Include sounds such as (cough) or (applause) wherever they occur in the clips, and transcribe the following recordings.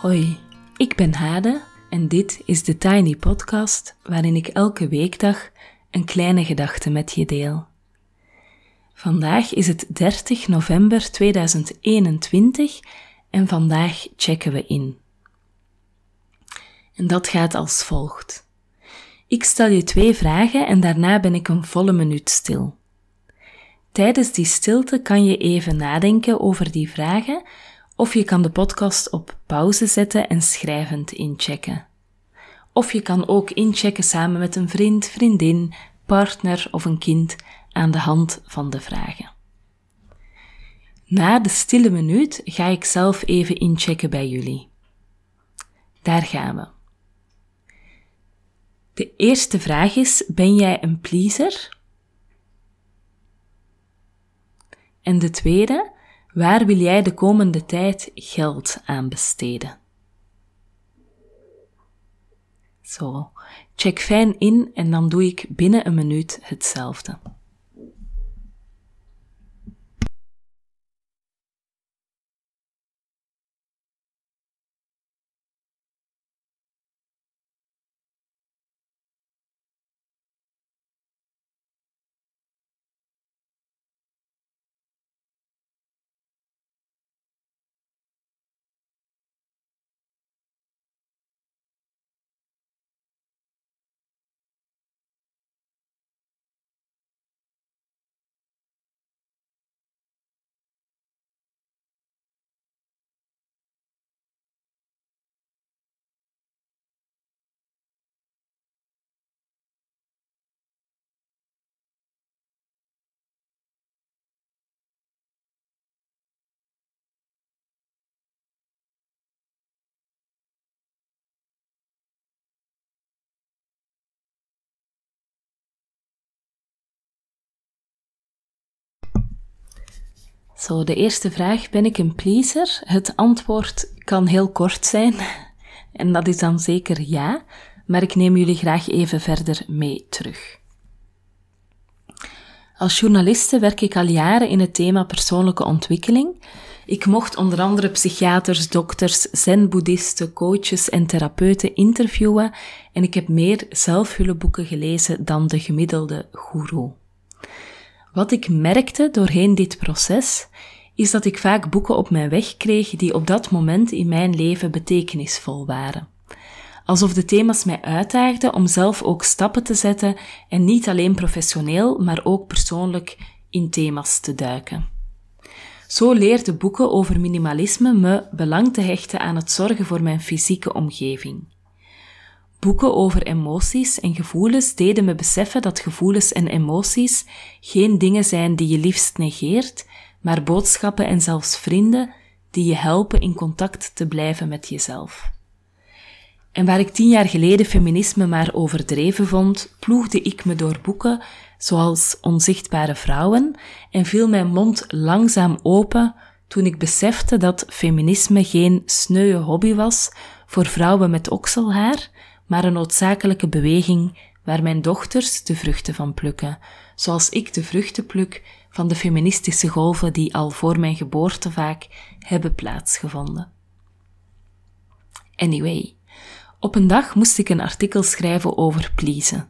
Hoi, ik ben Hade en dit is de Tiny Podcast waarin ik elke weekdag een kleine gedachte met je deel. Vandaag is het 30 november 2021 en vandaag checken we in. En dat gaat als volgt. Ik stel je twee vragen en daarna ben ik een volle minuut stil. Tijdens die stilte kan je even nadenken over die vragen of je kan de podcast op pauze zetten en schrijvend inchecken. Of je kan ook inchecken samen met een vriend, vriendin, partner of een kind aan de hand van de vragen. Na de stille minuut ga ik zelf even inchecken bij jullie. Daar gaan we. De eerste vraag is: ben jij een pleaser? En de tweede, waar wil jij de komende tijd geld aan besteden? Zo, check fijn in en dan doe ik binnen een minuut hetzelfde. Zo, de eerste vraag, ben ik een pleaser? Het antwoord kan heel kort zijn. (laughs) En dat is dan zeker ja, maar ik neem jullie graag even verder mee terug. Als journaliste werk ik al jaren in het thema persoonlijke ontwikkeling. Ik mocht onder andere psychiaters, dokters, zen-boeddhisten, coaches en therapeuten interviewen en ik heb meer zelfhulpboeken gelezen dan de gemiddelde guru. Wat ik merkte doorheen dit proces, is dat ik vaak boeken op mijn weg kreeg die op dat moment in mijn leven betekenisvol waren. Alsof de thema's mij uitdaagden om zelf ook stappen te zetten en niet alleen professioneel, maar ook persoonlijk in thema's te duiken. Zo leerden boeken over minimalisme me belang te hechten aan het zorgen voor mijn fysieke omgeving. Boeken over emoties en gevoelens deden me beseffen dat gevoelens en emoties geen dingen zijn die je liefst negeert, maar boodschappen en zelfs vrienden die je helpen in contact te blijven met jezelf. En waar ik tien jaar geleden feminisme maar overdreven vond, ploegde ik me door boeken zoals Onzichtbare Vrouwen en viel mijn mond langzaam open toen ik besefte dat feminisme geen sneuwe hobby was voor vrouwen met okselhaar, maar een noodzakelijke beweging waar mijn dochters de vruchten van plukken, zoals ik de vruchten pluk van de feministische golven die al voor mijn geboorte vaak hebben plaatsgevonden. Anyway, op een dag moest ik een artikel schrijven over pleasen.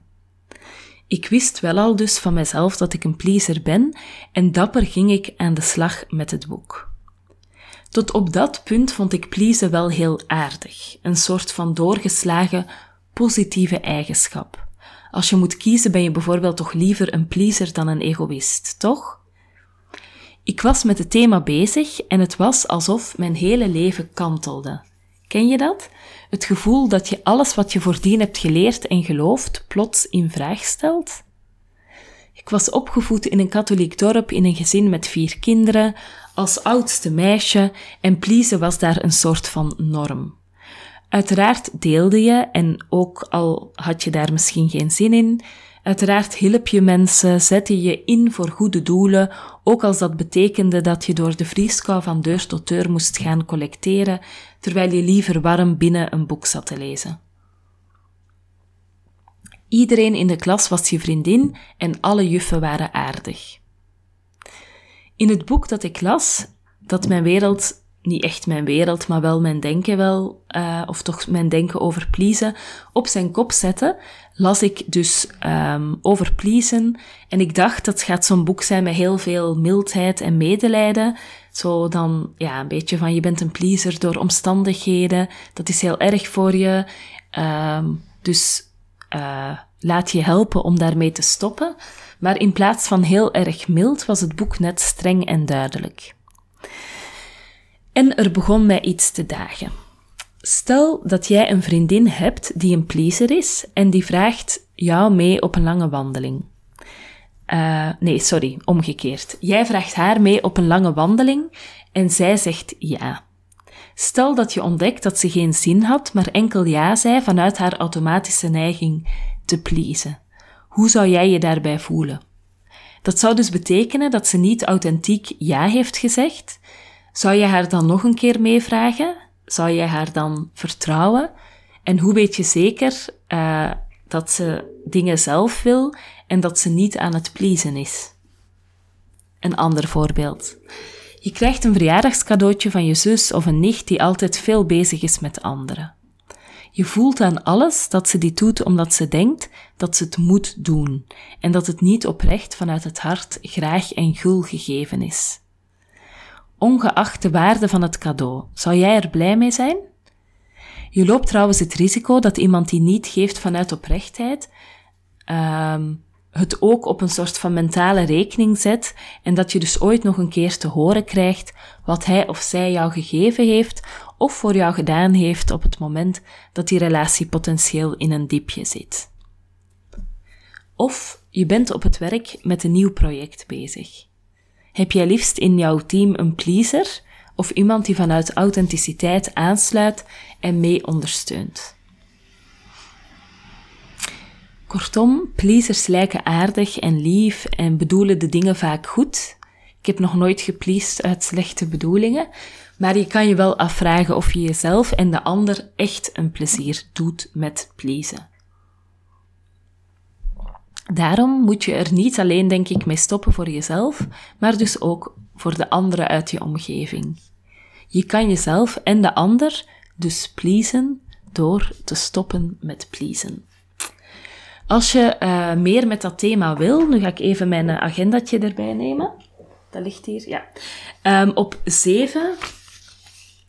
Ik wist wel al dus van mezelf dat ik een pleaser ben en dapper ging ik aan de slag met het boek. Tot op dat punt vond ik pleasen wel heel aardig, een soort van doorgeslagen positieve eigenschap. Als je moet kiezen, ben je bijvoorbeeld toch liever een pleaser dan een egoïst, toch? Ik was met het thema bezig en het was alsof mijn hele leven kantelde. Ken je dat? Het gevoel dat je alles wat je voordien hebt geleerd en geloofd plots in vraag stelt? Ik was opgevoed in een katholiek dorp in een gezin met vier kinderen, als oudste meisje en pleasen was daar een soort van norm. Uiteraard deelde je, en ook al had je daar misschien geen zin in, uiteraard hielp je mensen, zette je in voor goede doelen, ook als dat betekende dat je door de vrieskou van deur tot deur moest gaan collecteren, terwijl je liever warm binnen een boek zat te lezen. Iedereen in de klas was je vriendin en alle juffen waren aardig. In het boek dat ik las, dat mijn wereld niet echt mijn wereld, maar wel mijn denken wel, uh, of toch mijn denken over pleasen, op zijn kop zetten, las ik dus um, over pleasen. En ik dacht, dat gaat zo'n boek zijn met heel veel mildheid en medelijden. Zo dan, ja, een beetje van je bent een pleaser door omstandigheden. Dat is heel erg voor je. Um, dus uh, laat je helpen om daarmee te stoppen. Maar in plaats van heel erg mild was het boek net streng en duidelijk. En er begon mij iets te dagen. Stel dat jij een vriendin hebt die een pleaser is en die vraagt jou mee op een lange wandeling. Uh, nee, sorry, omgekeerd. Jij vraagt haar mee op een lange wandeling en zij zegt ja. Stel dat je ontdekt dat ze geen zin had, maar enkel ja zei vanuit haar automatische neiging te pleasen. Hoe zou jij je daarbij voelen? Dat zou dus betekenen dat ze niet authentiek ja heeft gezegd. Zou je haar dan nog een keer meevragen? Zou je haar dan vertrouwen? En hoe weet je zeker uh, dat ze dingen zelf wil en dat ze niet aan het pleasen is? Een ander voorbeeld. Je krijgt een verjaardagscadeautje van je zus of een nicht die altijd veel bezig is met anderen. Je voelt aan alles dat ze dit doet omdat ze denkt dat ze het moet doen en dat het niet oprecht vanuit het hart graag en gul gegeven is. Ongeacht de waarde van het cadeau, zou jij er blij mee zijn? Je loopt trouwens het risico dat iemand die niet geeft vanuit oprechtheid, um, het ook op een soort van mentale rekening zet en dat je dus ooit nog een keer te horen krijgt wat hij of zij jou gegeven heeft of voor jou gedaan heeft op het moment dat die relatie potentieel in een diepje zit. Of je bent op het werk met een nieuw project bezig. Heb jij liefst in jouw team een pleaser of iemand die vanuit authenticiteit aansluit en mee ondersteunt? Kortom, pleasers lijken aardig en lief en bedoelen de dingen vaak goed. Ik heb nog nooit gepleased uit slechte bedoelingen, maar je kan je wel afvragen of je jezelf en de ander echt een plezier doet met pleasen. Daarom moet je er niet alleen, denk ik, mee stoppen voor jezelf, maar dus ook voor de anderen uit je omgeving. Je kan jezelf en de ander dus pleasen door te stoppen met pleasen. Als je uh, meer met dat thema wil, nu ga ik even mijn agendatje erbij nemen. Dat ligt hier, ja. Um, op 7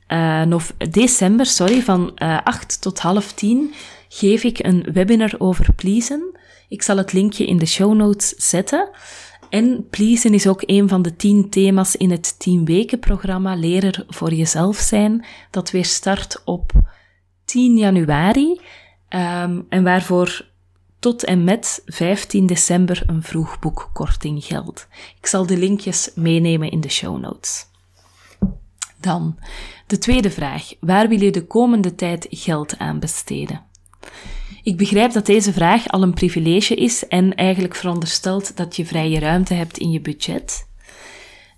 uh, december, sorry, van uh, eh, 8 tot half 10 geef ik een webinar over pleasen. Ik zal het linkje in de show notes zetten. En pleasen is ook een van de tien thema's in het 10 weken programma Leren voor jezelf zijn, dat weer start op 10 januari. Um, en waarvoor tot en met 15 december een vroegboekkorting geldt. Ik zal de linkjes meenemen in de show notes. Dan de tweede vraag. Waar wil je de komende tijd geld aan besteden? Ik begrijp dat deze vraag al een privilege is en eigenlijk veronderstelt dat je vrije ruimte hebt in je budget.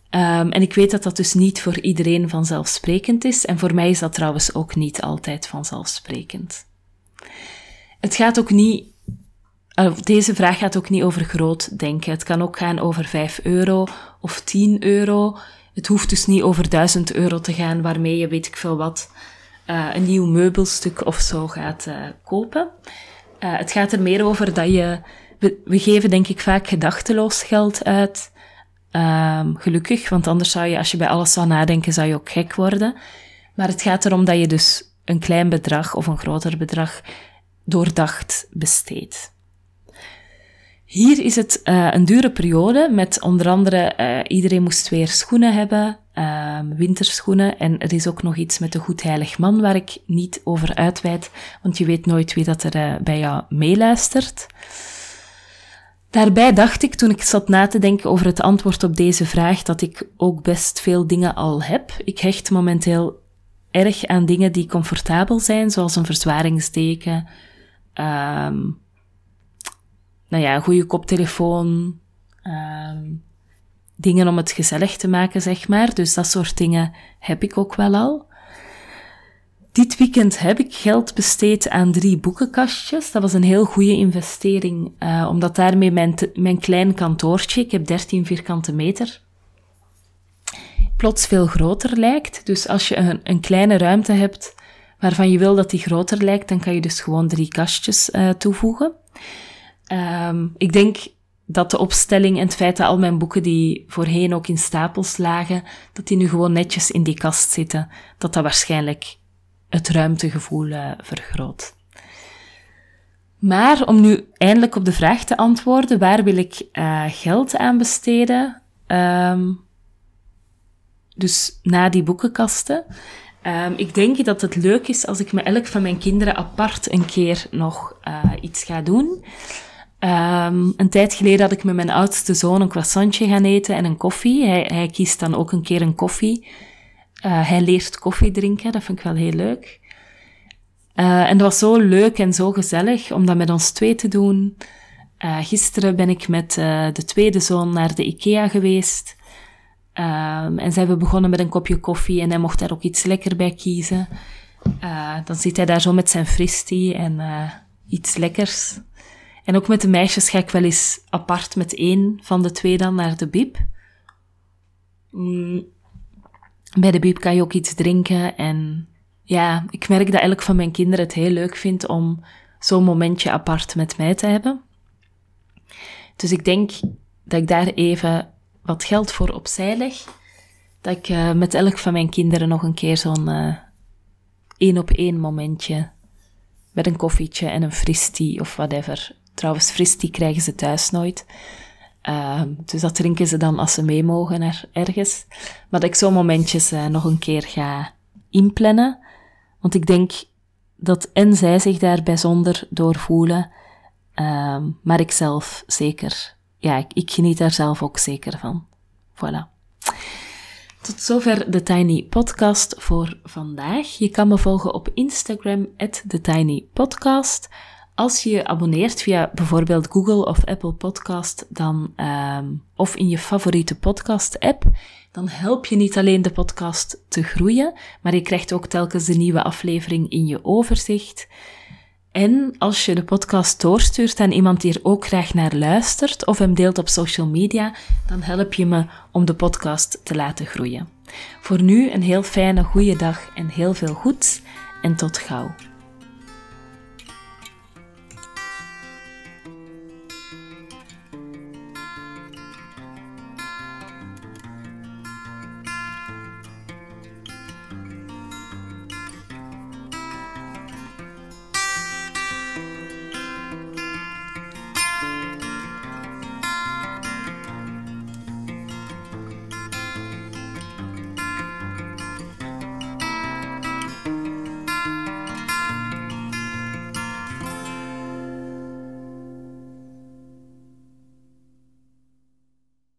Um, en ik weet dat dat dus niet voor iedereen vanzelfsprekend is en voor mij is dat trouwens ook niet altijd vanzelfsprekend. Het gaat ook niet uh, deze vraag gaat ook niet over groot denken. Het kan ook gaan over 5 euro of 10 euro. Het hoeft dus niet over 1000 euro te gaan waarmee je, weet ik veel wat, uh, een nieuw meubelstuk of zo gaat uh, kopen. het gaat er meer over dat je, we, we geven denk ik vaak gedachteloos geld uit. Um, gelukkig, want anders zou je, als je bij alles zou nadenken, zou je ook gek worden. Maar het gaat erom dat je dus een klein bedrag of een groter bedrag doordacht besteedt. Hier is het uh, een dure periode met onder andere uh, iedereen moest weer schoenen hebben, uh, winterschoenen. En er is ook nog iets met de Goed Heilig Man waar ik niet over uitweid, want je weet nooit wie dat er eh, bij jou meeluistert. Daarbij dacht ik, toen ik zat na te denken over het antwoord op deze vraag, dat ik ook best veel dingen al heb. Ik hecht momenteel erg aan dingen die comfortabel zijn, zoals een verzwaringsdeken, um, nou ja, een goede koptelefoon, um, dingen om het gezellig te maken, zeg maar. Dus dat soort dingen heb ik ook wel al. Dit weekend heb ik geld besteed aan drie boekenkastjes. Dat was een heel goede investering, uh, omdat daarmee mijn, mijn klein kantoortje, ik heb 13 vierkante meter, plots veel groter lijkt. Dus als je een, een kleine ruimte hebt waarvan je wil dat die groter lijkt, dan kan je dus gewoon drie kastjes uh, toevoegen. Um, ik denk dat de opstelling en het feit dat al mijn boeken die voorheen ook in stapels lagen, dat die nu gewoon netjes in die kast zitten, dat dat waarschijnlijk het ruimtegevoel uh, vergroot. Maar om nu eindelijk op de vraag te antwoorden, waar wil ik uh, geld aan besteden? Um, dus na die boekenkasten. Um, ik denk dat het leuk is als ik met elk van mijn kinderen apart een keer nog uh, iets ga doen. Um, een tijd geleden had ik met mijn oudste zoon een croissantje gaan eten en een koffie. Hij, hij kiest dan ook een keer een koffie. Uh, hij leert koffie drinken, dat vind ik wel heel leuk. Uh, en dat was zo leuk en zo gezellig om dat met ons twee te doen. Uh, gisteren ben ik met de tweede zoon naar de IKEA geweest. Um, en zijn we begonnen met een kopje koffie en hij mocht daar ook iets lekker bij kiezen. Dan zit hij daar zo met zijn fristie en iets lekkers. En ook met de meisjes ga ik wel eens apart met één van de twee dan naar de bib. Mm, bij de bib kan je ook iets drinken en ja, ik merk dat elk van mijn kinderen het heel leuk vindt om zo'n momentje apart met mij te hebben. Dus ik denk dat ik daar even wat geld voor opzij leg, dat ik uh, met elk van mijn kinderen nog een keer zo'n uh, één op één momentje met een koffietje en een fristie of whatever. Trouwens, fristie krijgen ze thuis nooit. Uh, dus dat drinken ze dan als ze mee mogen naar ergens. Maar dat ik zo'n momentjes uh, nog een keer ga inplannen. Want ik denk dat en zij zich daar bijzonder door voelen, uh, maar ik zelf zeker ja, ik, ik geniet daar zelf ook zeker van. Voilà. Tot zover de Tiny Podcast voor vandaag. Je kan me volgen op Instagram, TheTinyPodcast. Als je je abonneert via bijvoorbeeld Google of Apple Podcast, dan, um, of in je favoriete podcast-app, dan help je niet alleen de podcast te groeien, maar je krijgt ook telkens de nieuwe aflevering in je overzicht. En als je de podcast doorstuurt aan iemand die er ook graag naar luistert of hem deelt op social media, dan help je me om de podcast te laten groeien. Voor nu een heel fijne goede dag en heel veel goeds en tot gauw.